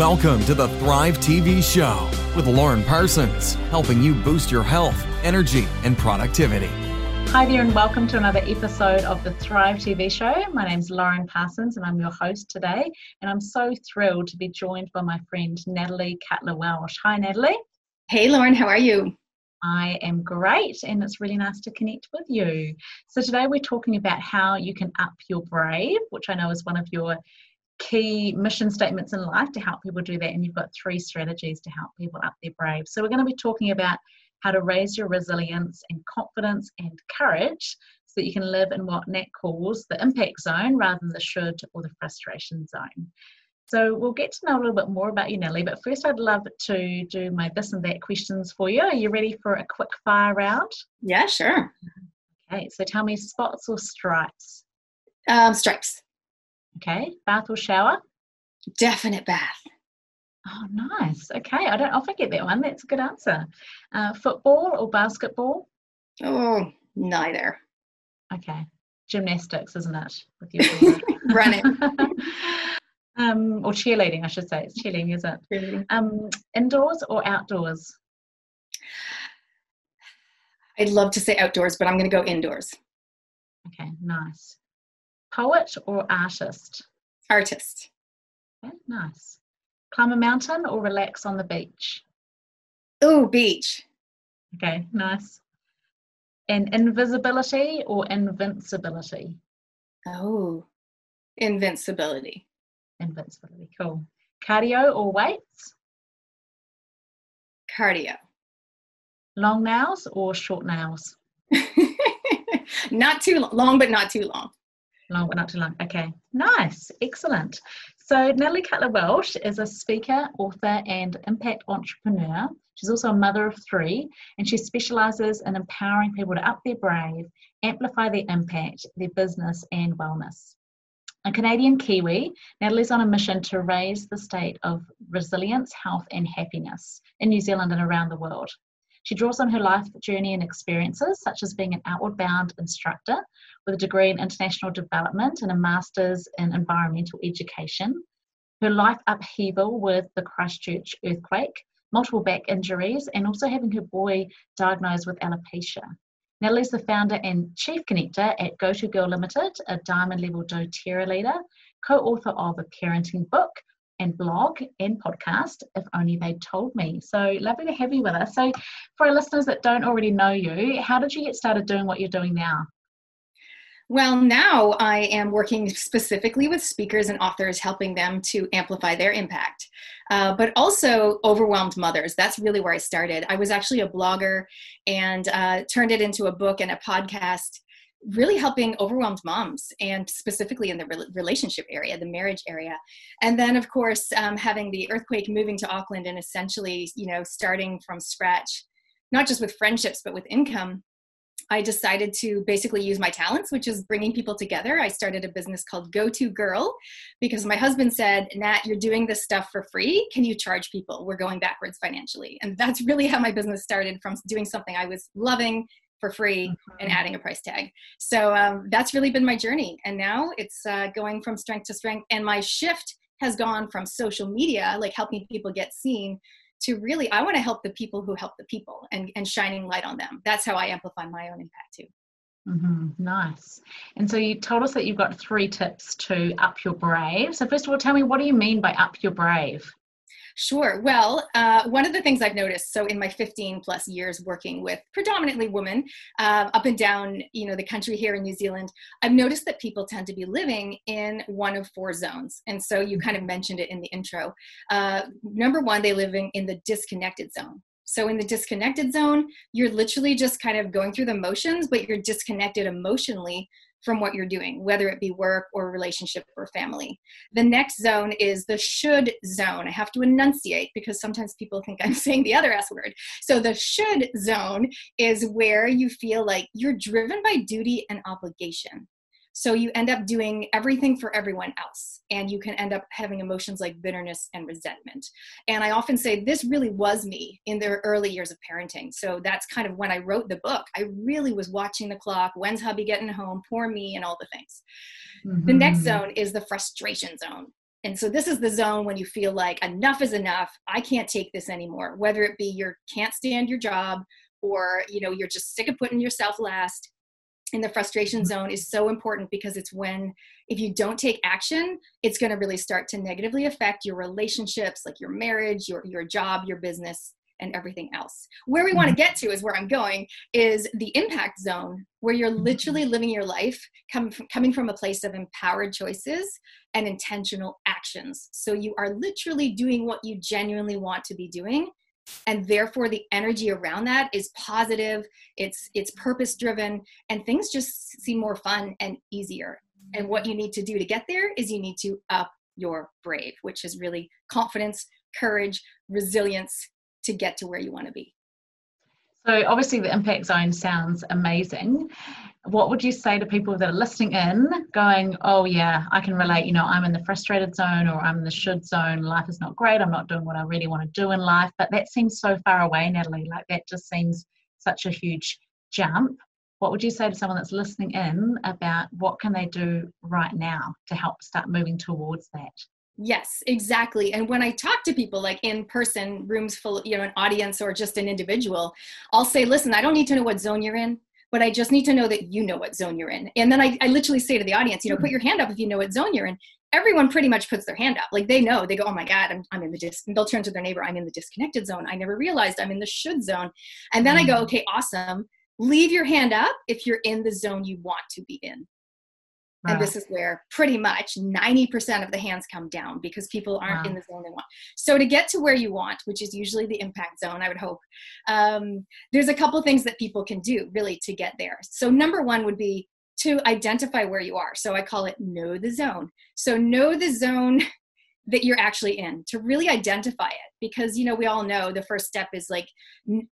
Welcome to the Thrive TV show with Lauren Parsons, helping you boost your health, energy, and productivity. Hi there, and welcome to another episode of the Thrive TV show. My name is Lauren Parsons, and I'm your host today. And I'm so thrilled to be joined by my friend Natalie Cutler Welsh. Hi, Natalie. Hey, Lauren, how are you? I am great, and it's really nice to connect with you. So, today we're talking about how you can up your brave, which I know is one of your key mission statements in life to help people do that. And you've got three strategies to help people up their brave. So, we're going to be talking about how to raise your resilience and confidence and courage so that you can live in what Nat calls the impact zone rather than the should or the frustration zone. So we'll get to know a little bit more about you, Nellie. But first, I'd love to do my this and that questions for you. Are you ready for a quick fire round? Yeah, sure. Okay, so tell me spots or stripes? Um, stripes. Okay, bath or shower? Definite bath. Oh, nice. Okay, I don't often get that one. That's a good answer. Uh, football or basketball? Oh, neither. Okay, gymnastics, isn't it? With your running. um, or cheerleading, I should say. It's cheerleading, is it? Um, indoors or outdoors? I'd love to say outdoors, but I'm going to go indoors. Okay, nice. Poet or artist? Artist. Okay, nice. Climb a mountain or relax on the beach? Oh, beach. Okay, nice. And invisibility or invincibility? Oh, invincibility. Invincibility, cool. Cardio or weights? Cardio. Long nails or short nails? not too long, but not too long. Long but not too long. Okay, nice, excellent. So, Natalie Cutler Welsh is a speaker, author, and impact entrepreneur. She's also a mother of three, and she specializes in empowering people to up their brave, amplify their impact, their business, and wellness. A Canadian Kiwi, Natalie's on a mission to raise the state of resilience, health, and happiness in New Zealand and around the world. She draws on her life journey and experiences, such as being an outward bound instructor with a degree in international development and a master's in environmental education. Her life upheaval with the Christchurch earthquake, multiple back injuries, and also having her boy diagnosed with alopecia. Natalie's the founder and chief connector at Go To Girl Limited, a diamond level doTERRA leader, co author of a parenting book, and blog and podcast, if only they told me. So lovely to have you with us. So, for our listeners that don't already know you, how did you get started doing what you're doing now? Well, now I am working specifically with speakers and authors, helping them to amplify their impact, uh, but also overwhelmed mothers. That's really where I started. I was actually a blogger and uh, turned it into a book and a podcast really helping overwhelmed moms and specifically in the re- relationship area the marriage area and then of course um, having the earthquake moving to auckland and essentially you know starting from scratch not just with friendships but with income I decided to basically use my talents, which is bringing people together. I started a business called Go To Girl because my husband said, Nat, you're doing this stuff for free. Can you charge people? We're going backwards financially. And that's really how my business started from doing something I was loving for free mm-hmm. and adding a price tag. So um, that's really been my journey. And now it's uh, going from strength to strength. And my shift has gone from social media, like helping people get seen, to really, I want to help the people who help the people and, and shining light on them. That's how I amplify my own impact too. Mm-hmm. Nice. And so you told us that you've got three tips to up your brave. So, first of all, tell me what do you mean by up your brave? Sure. Well, uh, one of the things I've noticed, so in my 15 plus years working with predominantly women uh, up and down, you know, the country here in New Zealand, I've noticed that people tend to be living in one of four zones. And so you kind of mentioned it in the intro. Uh, number one, they live in, in the disconnected zone. So in the disconnected zone, you're literally just kind of going through the motions, but you're disconnected emotionally from what you're doing, whether it be work or relationship or family. The next zone is the should zone. I have to enunciate because sometimes people think I'm saying the other S word. So the should zone is where you feel like you're driven by duty and obligation. So you end up doing everything for everyone else, and you can end up having emotions like bitterness and resentment. And I often say this really was me in the early years of parenting. So that's kind of when I wrote the book. I really was watching the clock. When's hubby getting home? Poor me, and all the things. Mm-hmm. The next mm-hmm. zone is the frustration zone. and so this is the zone when you feel like enough is enough i can't take this anymore whether it be you can't stand your job or you know you're just sick of putting yourself last in the frustration mm-hmm. zone is so important because it's when if you don't take action it's going to really start to negatively affect your relationships like your marriage your your job your business and everything else. Where we want to mm-hmm. get to is where i'm going is the impact zone where you're mm-hmm. literally living your life coming from, coming from a place of empowered choices and intentional actions. So you are literally doing what you genuinely want to be doing and therefore the energy around that is positive it's it's purpose driven and things just seem more fun and easier. And what you need to do to get there is you need to up your brave which is really confidence courage resilience to get to where you want to be so obviously the impact zone sounds amazing. What would you say to people that are listening in going, oh yeah, I can relate, you know, I'm in the frustrated zone or I'm in the should zone, life is not great, I'm not doing what I really want to do in life. But that seems so far away, Natalie. Like that just seems such a huge jump. What would you say to someone that's listening in about what can they do right now to help start moving towards that? Yes, exactly. And when I talk to people like in person, rooms full, you know, an audience or just an individual, I'll say, listen, I don't need to know what zone you're in, but I just need to know that you know what zone you're in. And then I, I literally say to the audience, you know, put your hand up if you know what zone you're in. Everyone pretty much puts their hand up. Like they know, they go, oh my God, I'm, I'm in the dis, they'll turn to their neighbor, I'm in the disconnected zone. I never realized I'm in the should zone. And then I go, mm. okay, awesome. Leave your hand up if you're in the zone you want to be in. Right. And this is where pretty much 90% of the hands come down because people aren't wow. in the zone they want. So, to get to where you want, which is usually the impact zone, I would hope, um, there's a couple things that people can do really to get there. So, number one would be to identify where you are. So, I call it know the zone. So, know the zone that you're actually in to really identify it because you know we all know the first step is like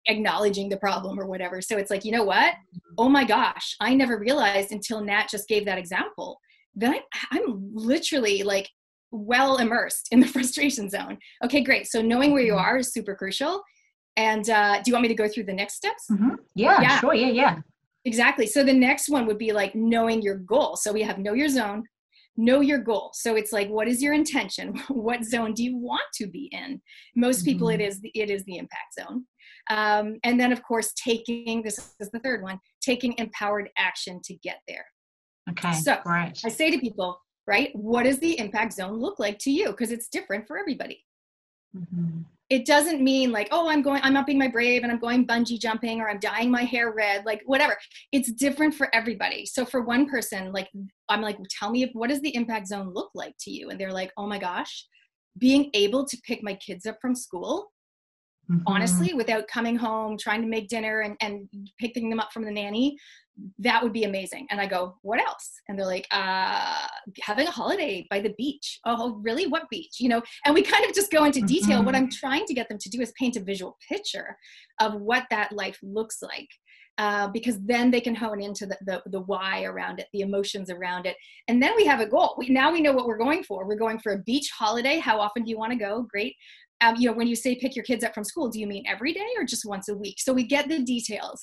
acknowledging the problem or whatever. So it's like you know what? Mm-hmm. oh my gosh i never realized until nat just gave that example that I'm, I'm literally like well immersed in the frustration zone. Okay great. So knowing where you mm-hmm. are is super crucial. And uh, do you want me to go through the next steps? Mm-hmm. yeah, yeah. sure. Yeah yeah. Exactly. So the next one would be like knowing your goal. So we have know your zone know your goal. So it's like what is your intention? What zone do you want to be in? Most people mm-hmm. it is the, it is the impact zone. Um, and then of course taking this is the third one taking empowered action to get there. Okay so right. i say to people right what does the impact zone look like to you? Because it's different for everybody. Mm-hmm it doesn't mean like oh i'm going i'm upping my brave and i'm going bungee jumping or i'm dyeing my hair red like whatever. It's different for everybody. So for one person like i'm like tell me what does the impact zone look like to you? And they're like oh my gosh being able to pick my kids up from school mm-hmm. honestly without coming home trying to make dinner and, and picking them up from the nanny that would be amazing. And I go, what else? And they're like, uh, having a holiday by the beach. Oh, really? What beach? You know, and we kind of just go into detail. Mm-hmm. What I'm trying to get them to do is paint a visual picture of what that life looks like. Uh, because then they can hone into the, the, the why around it, the emotions around it, and then we have a goal. We, now we know what we're going for. We're going for a beach holiday. How often do you want to go? Great. Um, you know, when you say pick your kids up from school, do you mean every day or just once a week? So we get the details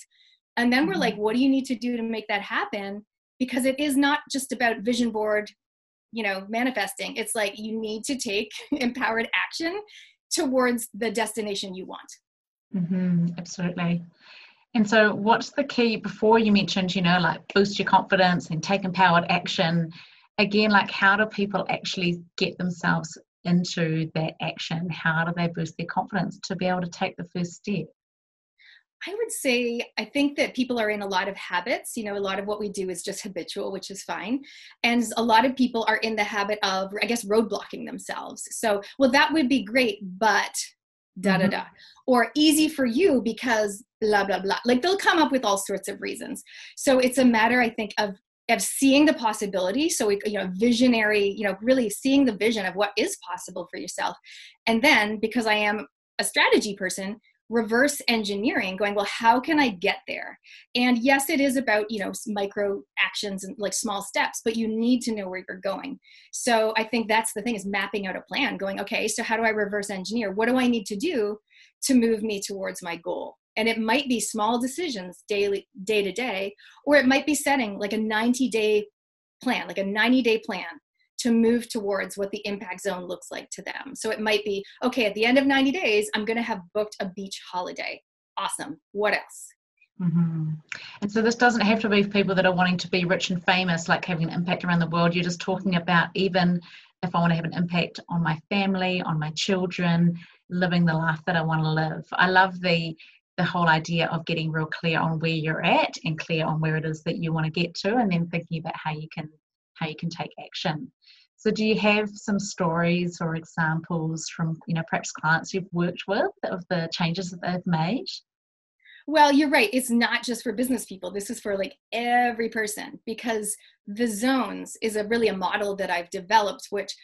and then we're mm-hmm. like, what do you need to do to make that happen? Because it is not just about vision board, you know, manifesting. It's like you need to take empowered action towards the destination you want. Mm-hmm, absolutely. And so, what's the key before you mentioned, you know, like boost your confidence and take empowered action? Again, like how do people actually get themselves into that action? How do they boost their confidence to be able to take the first step? I would say I think that people are in a lot of habits. You know, a lot of what we do is just habitual, which is fine. And a lot of people are in the habit of, I guess, roadblocking themselves. So, well, that would be great, but da da mm-hmm. da. Or easy for you because blah, blah, blah. Like they'll come up with all sorts of reasons. So it's a matter, I think, of of seeing the possibility so we, you know visionary you know really seeing the vision of what is possible for yourself. And then because i am a strategy person reverse engineering going well how can i get there? And yes it is about you know micro actions and like small steps but you need to know where you're going. So i think that's the thing is mapping out a plan going okay so how do i reverse engineer? What do i need to do to move me towards my goal and it might be small decisions daily day to day or it might be setting like a 90 day plan like a 90 day plan to move towards what the impact zone looks like to them. So it might be, okay, at the end of 90 days, I'm going to have booked a beach holiday. Awesome. What else? Mm-hmm. And so this doesn't have to be people that are wanting to be rich and famous, like having an impact around the world. You're just talking about even if I want to have an impact on my family, on my children, living the life that I want to live. I love the the whole idea of getting real clear on where you're at and clear on where it is that you want to get to and then thinking about how you can how you can take action. So do you have some stories or examples from you know perhaps clients you've worked with of the changes that they've made? Well you're right it's not just for business people this is for like every person because the zones is a really a model that i've developed which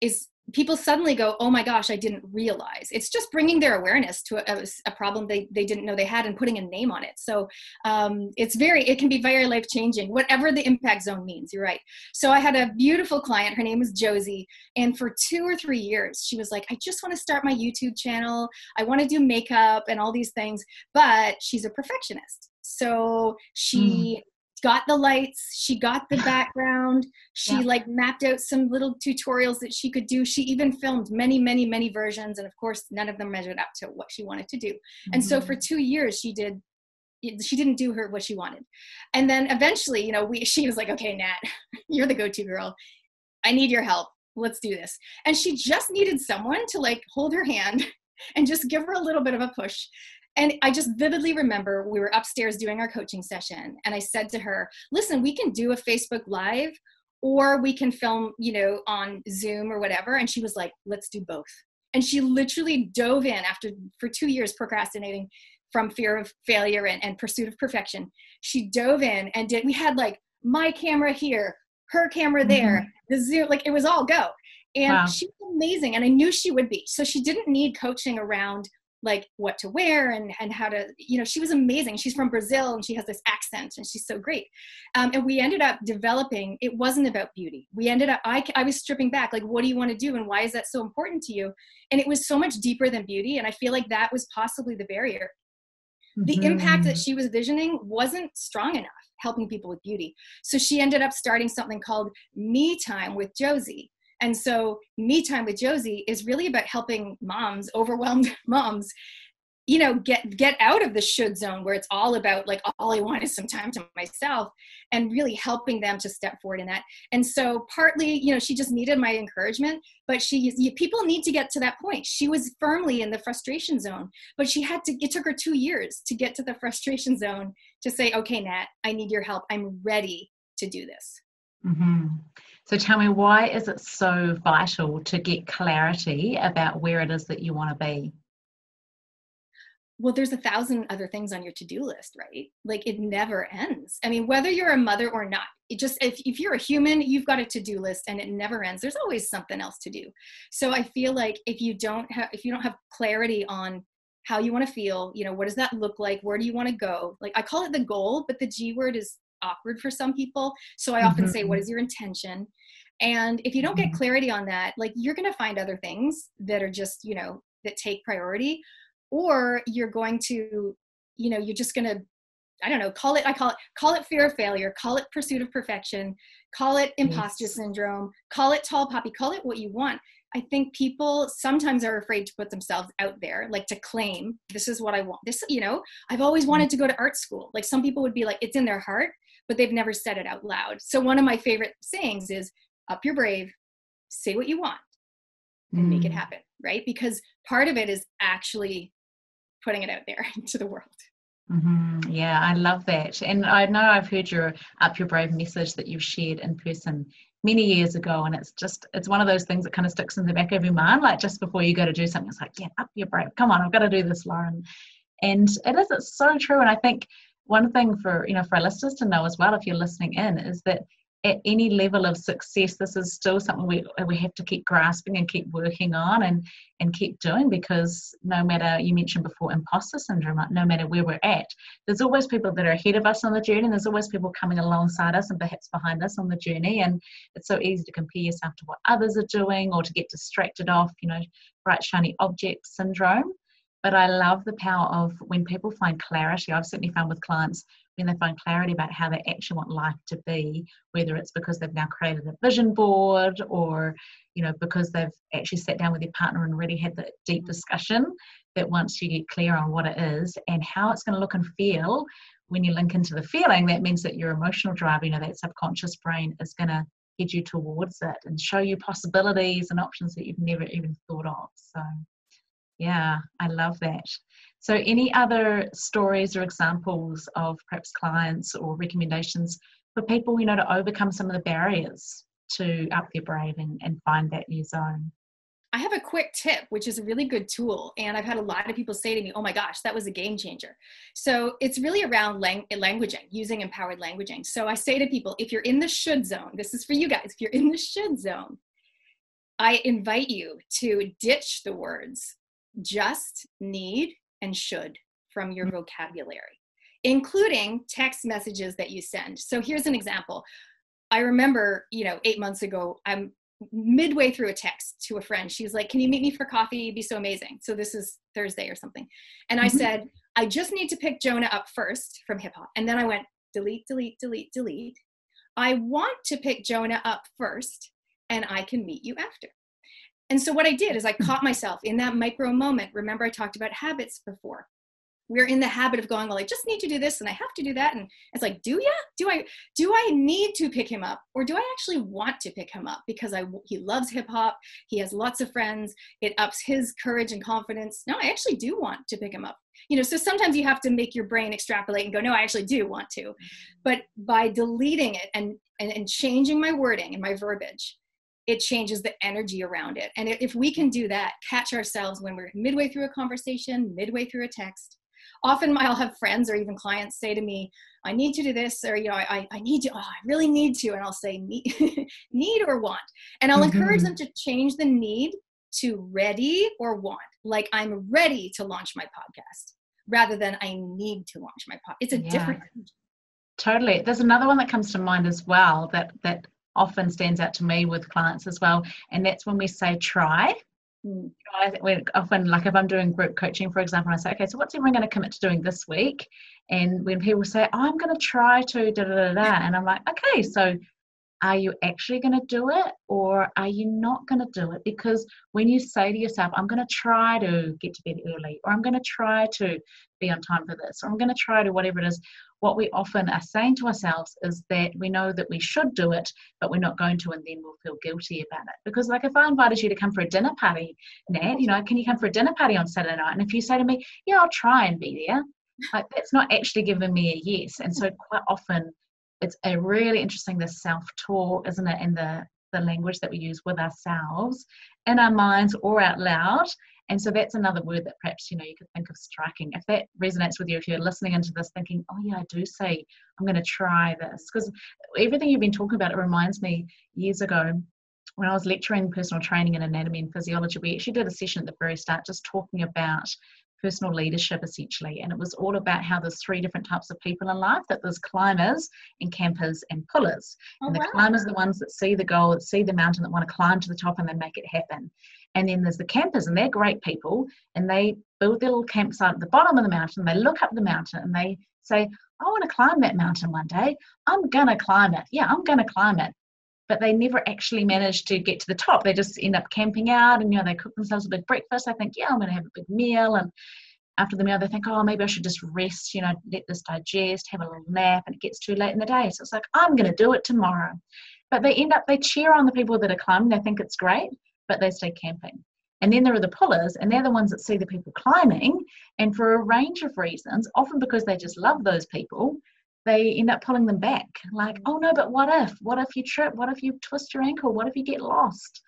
is people suddenly go oh my gosh i didn't realize. It's just bringing their awareness to a, a problem they, they didn't know they had and putting a name on it. So um, it's very it can be very life changing whatever the impact zone means you're right. So i had a beautiful client her name was josie and for two or three years she was like i just want to start my youtube channel. I want to do makeup and all these things but she's a perfectionist. So she mm got the lights she got the background she yeah. like mapped out some little tutorials that she could do she even filmed many many many versions and of course none of them measured up to what she wanted to do mm-hmm. and so for mm-hmm. two years she did she didn't do her what she wanted and then eventually you know we she was like okay nat you're the go-to girl i need your help let's do this and she just needed someone to like hold her hand and just give her a little bit of a push and I just vividly remember we were upstairs doing our coaching session, and I said to her, Listen, we can do a Facebook Live or we can film, you know, on Zoom or whatever. And she was like, Let's do both. And she literally dove in after for two years procrastinating from fear of failure and, and pursuit of perfection. She dove in and did, we had like my camera here, her camera there, mm-hmm. the Zoom, like it was all go. And wow. she was amazing. And I knew she would be. So she didn't need coaching around like what to wear and and how to you know she was amazing. She's from brazil and she has this accent and she's so great. Um, and we ended up developing it wasn't about beauty. We ended up I, I was stripping back like what do you want to do and why is that so important to you? And it was so much deeper than beauty and i feel like that was possibly the barrier. The mm-hmm. impact that she was visioning wasn't strong enough helping people with beauty. So she ended up starting something called me time with josie and so, me time with Josie is really about helping moms, overwhelmed moms, you know, get get out of the should zone where it's all about like all I want is some time to myself, and really helping them to step forward in that. And so, partly, you know, she just needed my encouragement, but she people need to get to that point. She was firmly in the frustration zone, but she had to. It took her two years to get to the frustration zone to say, "Okay, Nat, I need your help. I'm ready to do this." Mm-hmm. So tell me, why is it so vital to get clarity about where it is that you want to be? Well, there's a thousand other things on your to-do list, right? Like it never ends. I mean, whether you're a mother or not, it just if, if you're a human, you've got a to-do list and it never ends. There's always something else to do. So I feel like if you don't have if you don't have clarity on how you want to feel, you know, what does that look like? Where do you want to go? Like I call it the goal, but the G word is awkward for some people. So I often mm-hmm. say, what is your intention? And if you don't get mm-hmm. clarity on that, like you're going to find other things that are just, you know, that take priority, or you're going to, you know, you're just going to, I don't know, call it, I call it, call it fear of failure, call it pursuit of perfection, call it imposter yes. syndrome, call it tall poppy, call it what you want. I think people sometimes are afraid to put themselves out there, like to claim, this is what I want. This, you know, I've always mm-hmm. wanted to go to art school. Like some people would be like, it's in their heart, but they've never said it out loud. So one of my favorite sayings is up your brave, say what you want, and mm. make it mm. happen, right? Because part of it is actually putting it out there into the world. Mm-hmm. Yeah, I love that. And I know I've heard your Up Your Brave message that you've shared in person many years ago. And it's just, it's one of those things that kind of sticks in the back of your mind. Like just before you go to do something, it's like, yeah, up your brave. Come on, I've got to do this, Lauren. And it is, it's so true. And I think one thing for you know for our listeners to know as well if you're listening in is that at any level of success this is still something we, we have to keep grasping and keep working on and and keep doing because no matter you mentioned before imposter syndrome no matter where we're at there's always people that are ahead of us on the journey and there's always people coming alongside us and perhaps behind us on the journey and it's so easy to compare yourself to what others are doing or to get distracted off you know bright shiny object syndrome but I love the power of when people find clarity. I've certainly found with clients when they find clarity about how they actually want life to be, whether it's because they've now created a vision board or, you know, because they've actually sat down with their partner and really had the deep discussion, that once you get clear on what it is and how it's going to look and feel, when you link into the feeling, that means that your emotional drive, you know, that subconscious brain is going to head you towards it and show you possibilities and options that you've never even thought of. So, yeah, I love that. So, any other stories or examples of perhaps clients or recommendations for people, you know, to overcome some of the barriers to up their brave and, and find that new zone? I have a quick tip, which is a really good tool. And I've had a lot of people say to me, oh my gosh, that was a game changer. So it's really around lang- languaging, using empowered languaging. So I say to people, if you're in the should zone, this is for you guys, if you're in the should zone, I invite you to ditch the words just, need, and should from your mm-hmm. vocabulary, including text messages that you send. So here's an example. I remember, you know, eight months ago, I'm midway through a text to a friend She's like can you meet me for coffee It'd be so amazing so this is thursday or something and i mm-hmm. said i just need to pick jonah up first from hip hop and then i went delete delete delete delete i want to pick jonah up first and i can meet you after and so what i did is i hmm. caught myself in that micro moment. Remember i talked about habits before. We're in the habit of going well i just need to do this and i have to do that. And it's like do ya? Do i do i need to pick him up? Or do i actually want to pick him up? Because i he loves hip hop. He has lots of friends. It ups his courage and confidence. No i actually do want to pick him up. You know so sometimes you have to make your brain extrapolate and go no i actually do want to. Mm-hmm. But by deleting it and and, and changing my wording and my verbiage it changes the energy around it. And if we can do that, catch ourselves when we're midway through a conversation, midway through a text, often I'll have friends or even clients say to me, I need to do this, or, you know, I, I need to, oh, I really need to. And I'll say, need, need or want. And I'll mm-hmm. encourage them to change the need to ready or want. Like I'm ready to launch my podcast rather than I need to launch my podcast. It's a yeah. different. Totally. There's another one that comes to mind as well that, that often stands out to me with clients as well. And that's when we say try. You know, I, often, like if I'm doing group coaching, for example, I say, okay, so what's everyone going to commit to doing this week? And when people say, oh, I'm going to try to da da da da, and I'm like, okay, so are you actually going to do it or are you not going to do it? Because when you say to yourself, I'm going to try to get to bed early, or I'm going to try to be on time for this, or I'm going to try to whatever it is, what we often are saying to ourselves is that we know that we should do it, but we're not going to, and then we'll feel guilty about it. Because, like, if I invited you to come for a dinner party, Nat, you know, can you come for a dinner party on Saturday night? And if you say to me, yeah, I'll try and be there, like, that's not actually giving me a yes. And so, quite often, it's a really interesting the self-talk, isn't it? And the the language that we use with ourselves in our minds or out loud and so that's another word that perhaps you know you could think of striking. If that resonates with you, if you're listening into this thinking, oh yeah, I do say I'm going to try this, because everything you've been talking about, it reminds me years ago when I was lecturing personal training in anatomy and physiology, we actually did a session at the very start just talking about personal leadership essentially and it was all about how there's three different types of people in life that there's climbers and campers and pullers oh, and the wow. climbers are the ones that see the goal that see the mountain that want to climb to the top and then make it happen and then there's the campers, and they're great people, and they build their little campsite at the bottom of the mountain. They look up the mountain and they say, I want to climb that mountain one day. I'm going to climb it. Yeah, I'm going to climb it. But they never actually manage to get to the top. They just end up camping out and, you know, they cook themselves a big breakfast. They think, yeah, I'm going to have a big meal. And after the meal, they think, oh, maybe I should just rest, you know, let this digest, have a little nap. And it gets too late in the day. So it's like, I'm going to do it tomorrow. But they end up, they cheer on the people that are climbing. They think it's great but they stay camping. And then there are the pullers, and they're the ones that see the people climbing. And for a range of reasons, often because they just love those people, they end up pulling them back. Like, mm. oh no, but what if? What if you trip? What if you twist your ankle? What if you get lost?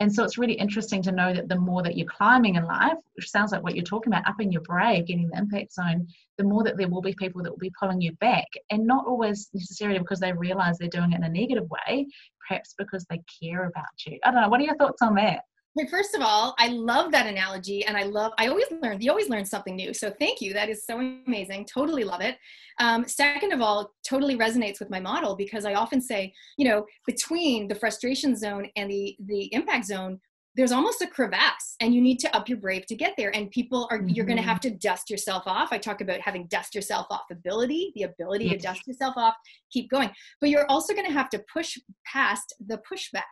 And so it's really interesting to know that the more that you're climbing in life, which sounds like what you're talking about, upping your brave, getting the impact zone, the more that there will be people that will be pulling you back. And not always necessarily because they realize they're doing it in a negative way, perhaps because they care about you. I don't know. What are your thoughts on that? First of all, I love that analogy, and I love. I always learn. You always learn something new. So thank you. That is so amazing. Totally love it. Um, second of all, totally resonates with my model because I often say, you know, between the frustration zone and the the impact zone, there's almost a crevasse and you need to up your brave to get there and people are mm-hmm. you're going to have to dust yourself off i talk about having dust yourself off ability the ability yes. to dust yourself off keep going but you're also going to have to push past the pushback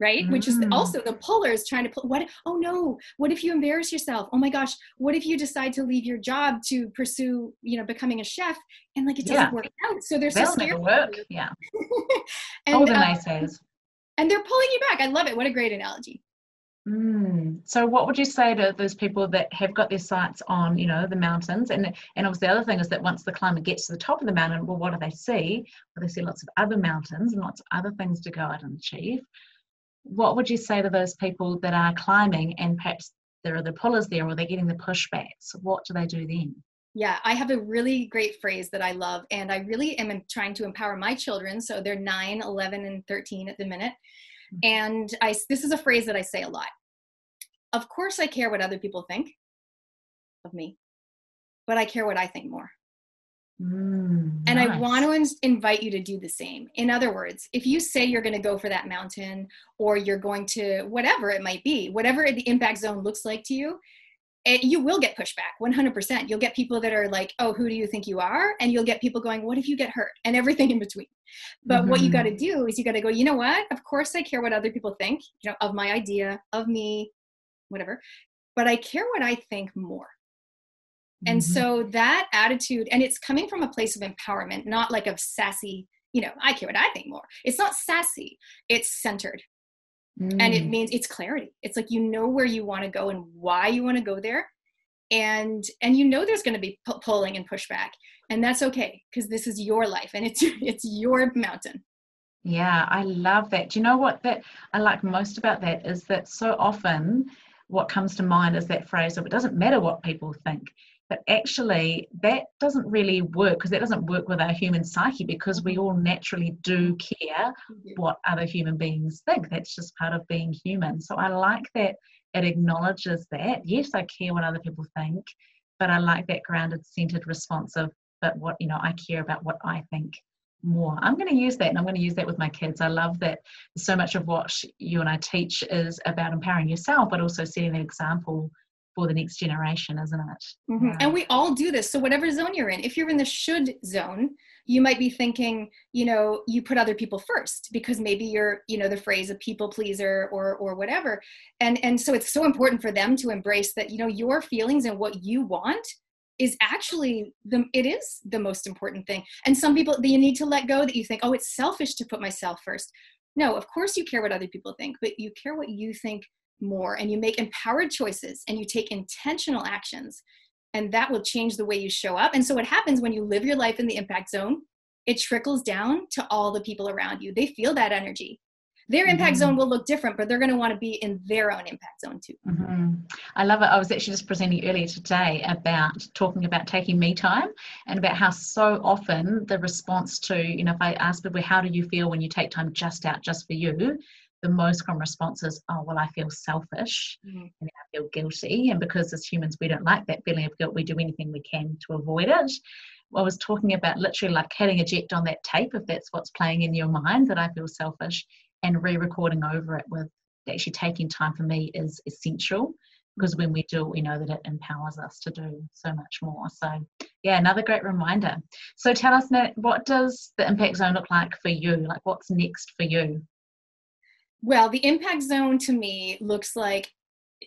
right mm-hmm. which is mm. also the pullers trying to pull what oh no what if you embarrass yourself oh my gosh what if you decide to leave your job to pursue you know becoming a chef and like it doesn't yeah. work out so they're They'll so scared work yeah and, all the uh, naysayers and they're pulling you back i love it what a great analogy Mm. So, what would you say to those people that have got their sights on, you know, the mountains? And and obviously, the other thing is that once the climber gets to the top of the mountain, well, what do they see? Well, they see lots of other mountains and lots of other things to go out and achieve. What would you say to those people that are climbing and perhaps there are the pullers there or they're getting the pushbacks? What do they do then? Yeah, I have a really great phrase that I love, and I really am trying to empower my children. So they're 9, 11, and 13 at the minute. Mm-hmm. And I, this is a phrase that I say a lot of course I care what other people think of me, but I care what I think more. Mm, and nice. I want to invite you to do the same. In other words, if you say you're going to go for that mountain or you're going to whatever it might be, whatever the impact zone looks like to you, it, you will get pushback 100%. You'll get people that are like, oh, who do you think you are? And you'll get people going, what if you get hurt? And everything in between. But mm-hmm. what you got to do is you got to go, you know what? Of course I care what other people think, you know, of my idea, of me, whatever but i care what i think more mm-hmm. and so that attitude and it's coming from a place of empowerment not like of sassy you know i care what i think more it's not sassy it's centered mm. and it mm. means it's clarity it's like you know where you want to go and why you want to go there and and you know there's going to be p- pulling and pushback and that's okay because this is your life and it's it's your mountain yeah i love that do you know what that i like most about that is that so often what comes to mind is that phrase of it doesn't matter what people think. But actually, that doesn't really work because that doesn't work with our human psyche because we all naturally do care what other human beings think. That's just part of being human. So I like that it acknowledges that. Yes, I care what other people think, but I like that grounded, centered responsive, but what, you know, I care about what I think more. I'm going to use that and I'm going to use that with my kids. I love that so much of what you and I teach is about empowering yourself, but also setting an example for the next generation, isn't it? Mm-hmm. And we all do this. So, whatever zone you're in, if you're in the should zone, you might be thinking, you know, you put other people first because maybe you're, you know, the phrase a people pleaser or or whatever. And and so it's so important for them to embrace that, you know, your feelings and what you want is actually the it is the most important thing and some people that you need to let go that you think oh it's selfish to put myself first no of course you care what other people think but you care what you think more and you make empowered choices and you take intentional actions and that will change the way you show up and so what happens when you live your life in the impact zone it trickles down to all the people around you they feel that energy their impact mm-hmm. zone will look different, but they're going to want to be in their own impact zone too. Mm-hmm. I love it. I was actually just presenting earlier today about talking about taking me time and about how so often the response to, you know, if I ask people, how do you feel when you take time just out, just for you? The most common response is, oh, well, I feel selfish mm-hmm. and I feel guilty. And because as humans, we don't like that feeling of guilt, we do anything we can to avoid it. I was talking about literally like hitting eject on that tape if that's what's playing in your mind that I feel selfish and re-recording over it with actually taking time for me is essential because when we do we know that it empowers us to do so much more so yeah another great reminder so tell us now what does the impact zone look like for you like what's next for you well the impact zone to me looks like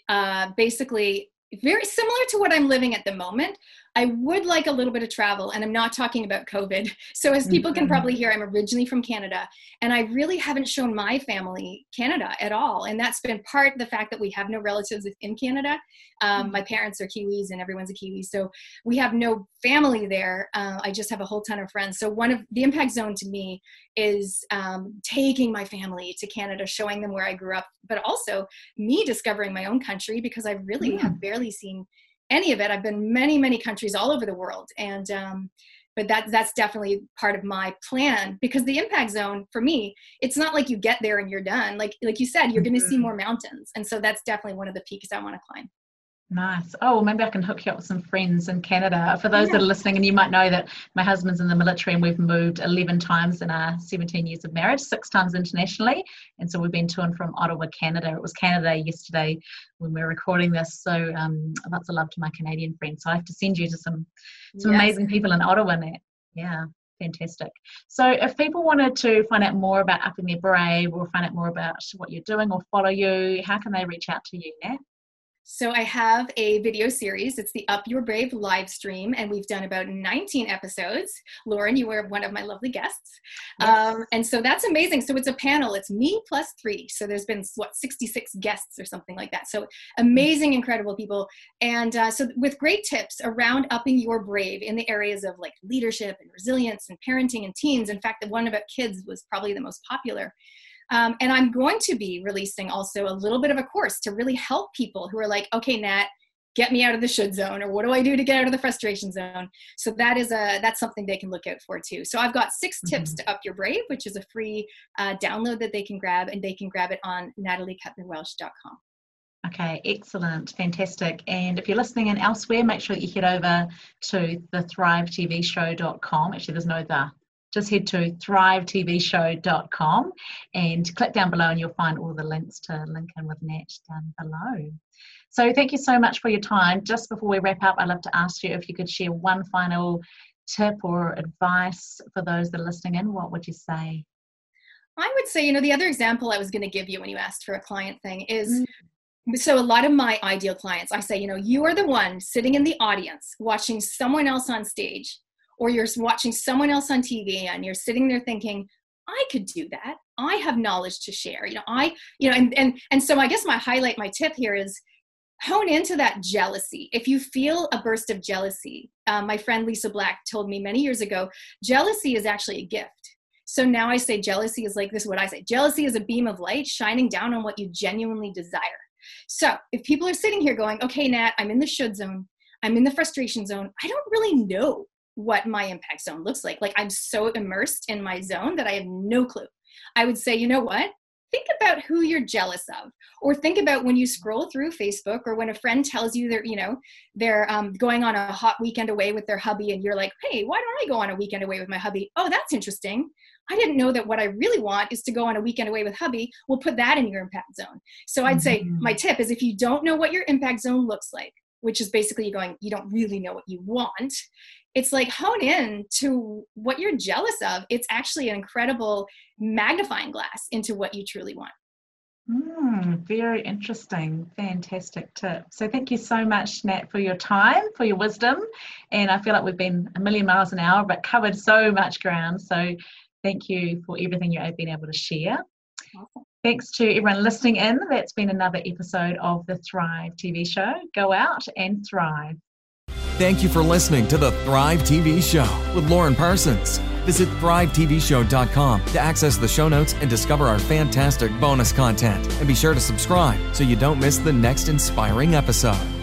uh, basically very similar to what i'm living at the moment I would like a little bit of travel, and I'm not talking about COVID. So, as people can mm-hmm. probably hear, I'm originally from Canada, and I really haven't shown my family Canada at all. And that's been part of the fact that we have no relatives in Canada. Um, mm-hmm. my parents are Kiwis, and everyone's a Kiwi. So, we have no family there. Uh, I just have a whole ton of friends. So, one of the impact zone to me is um, taking my family to Canada, showing them where I grew up, but also me discovering my own country because I really have barely seen any of it. I've been many, many countries all over the world, and um, but that that's definitely part of my plan because the impact zone for me, it's not like you get there and you're done. Like like you said, you're going to see mm-hmm. more mountains, and so that's definitely one of the peaks I want to climb. Nice. Oh, well, maybe I can hook you up with some friends in Canada. For those yeah. that are listening, and you might know that my husband's in the military and we've moved 11 times in our 17 years of marriage, six times internationally. And so we've been to and from Ottawa, Canada. It was Canada yesterday when we were recording this. So um, lots of love to my Canadian friends. So I have to send you to some, some yes. amazing people in Ottawa, Nat. Yeah fantastic. So, if people wanted to find out more about Upping Their Brave or find out more about what you're doing or follow you, how can they reach out to you, Nat? So I have a video series. It's the Up Your Brave live stream, and we've done about 19 episodes. Lauren, you were one of my lovely guests. Yes. Um, and so that's amazing. So it's a panel. It's me plus three. So there's been, what, 66 guests or something like that. So amazing, incredible people. And uh, so with great tips around upping your brave in the areas of like leadership and resilience and parenting and teens. In fact, the one about kids was probably the most popular. Um, and I'm going to be releasing also a little bit of a course to really help people who are like, okay, Nat, get me out of the should zone, or what do I do to get out of the frustration zone? So that is a that's something they can look out for too. So I've got 6 mm-hmm. tips to up your brave, which is a free uh, download that they can grab, and they can grab it on nataliecutlerwelsh.com. Okay, excellent, fantastic. And if you're listening in elsewhere, make sure you head over to the thrivetvshow.com. Actually, there's no the just head to thrivetvshow.com and click down below and you'll find all the links to link in with Nat down below. So thank you so much for your time. Just before we wrap up, I'd love to ask you if you could share one final tip or advice for those that are listening in. What would you say? I would say, you know, the other example I was going to give you when you asked for a client thing is mm. so a lot of my ideal clients, I say, you know, you are the one sitting in the audience watching someone else on stage or you're watching someone else on TV and you're sitting there thinking, I could do that. I have knowledge to share. You know, I, you know, and and and so I guess my highlight, my tip here is hone into that jealousy. If you feel a burst of jealousy, um, my friend Lisa Black told me many years ago, jealousy is actually a gift. So now I say jealousy is like this is what I say. Jealousy is a beam of light shining down on what you genuinely desire. So if people are sitting here going, okay, Nat, I'm in the should zone, I'm in the frustration zone, I don't really know what my impact zone looks like. Like I'm so immersed in my zone that I have no clue. I would say, you know what? Think about who you're jealous of, or think about when you scroll through Facebook, or when a friend tells you they're, you know, they're um, going on a hot weekend away with their hubby, and you're like, "Hey, why don't I go on a weekend away with my hubby?" Oh, that's interesting. I didn't know that what I really want is to go on a weekend away with hubby. We'll put that in your impact zone. So I'd say mm-hmm. my tip is if you don't know what your impact zone looks like, which is basically going, you don't really know what you want, it's like hone in to what you're jealous of. It's actually an incredible magnifying glass into what you truly want. Mm, very interesting. Fantastic tip. So, thank you so much, Nat, for your time, for your wisdom. And I feel like we've been a million miles an hour, but covered so much ground. So, thank you for everything you've been able to share. Awesome. Thanks to everyone listening in. That's been another episode of the Thrive TV show. Go out and thrive. Thank you for listening to the Thrive TV show with Lauren Parsons. Visit thrivetvshow.com to access the show notes and discover our fantastic bonus content. And be sure to subscribe so you don't miss the next inspiring episode.